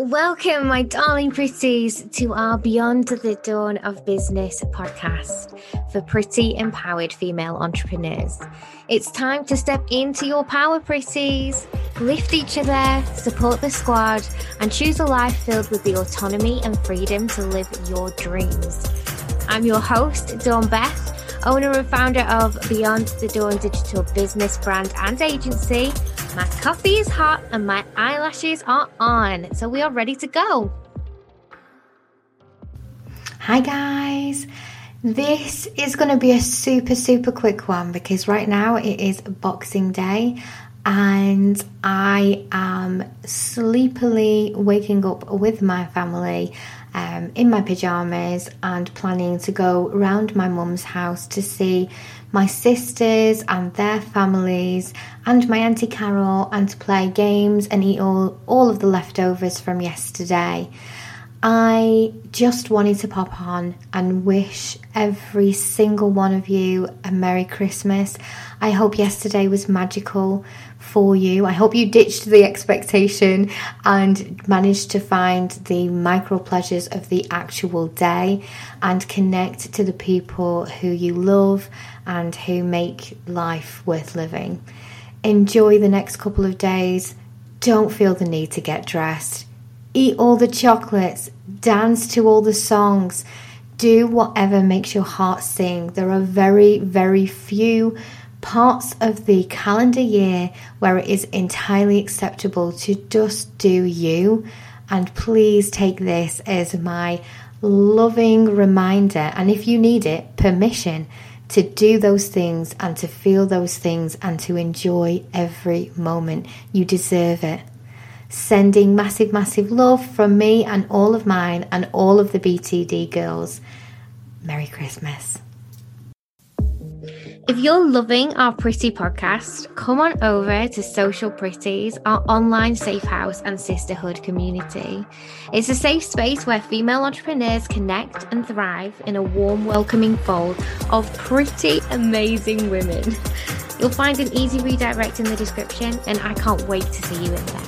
Welcome, my darling pretties, to our Beyond the Dawn of Business podcast for pretty empowered female entrepreneurs. It's time to step into your power, pretties. Lift each other, support the squad, and choose a life filled with the autonomy and freedom to live your dreams. I'm your host, Dawn Beth, owner and founder of Beyond the Dawn digital business brand and agency my coffee is hot and my eyelashes are on, so we are ready to go. Hi, guys. This is going to be a super, super quick one because right now it is Boxing Day and I am sleepily waking up with my family um, in my pajamas and planning to go round my mum's house to see my sisters and their families and my auntie Carol and to play games and eat all, all of the leftovers from yesterday. I just wanted to pop on and wish every single one of you a Merry Christmas. I hope yesterday was magical for you. I hope you ditched the expectation and managed to find the micro pleasures of the actual day and connect to the people who you love and who make life worth living. Enjoy the next couple of days. Don't feel the need to get dressed. Eat all the chocolates, dance to all the songs, do whatever makes your heart sing. There are very, very few parts of the calendar year where it is entirely acceptable to just do you. And please take this as my loving reminder, and if you need it, permission to do those things and to feel those things and to enjoy every moment. You deserve it. Sending massive, massive love from me and all of mine and all of the BTD girls. Merry Christmas. If you're loving our Pretty podcast, come on over to Social Pretties, our online safe house and sisterhood community. It's a safe space where female entrepreneurs connect and thrive in a warm, welcoming fold of pretty amazing women. You'll find an easy redirect in the description, and I can't wait to see you in there.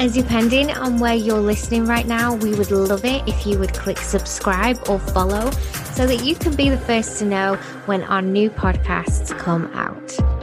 As depending on where you're listening right now, we would love it if you would click subscribe or follow so that you can be the first to know when our new podcasts come out.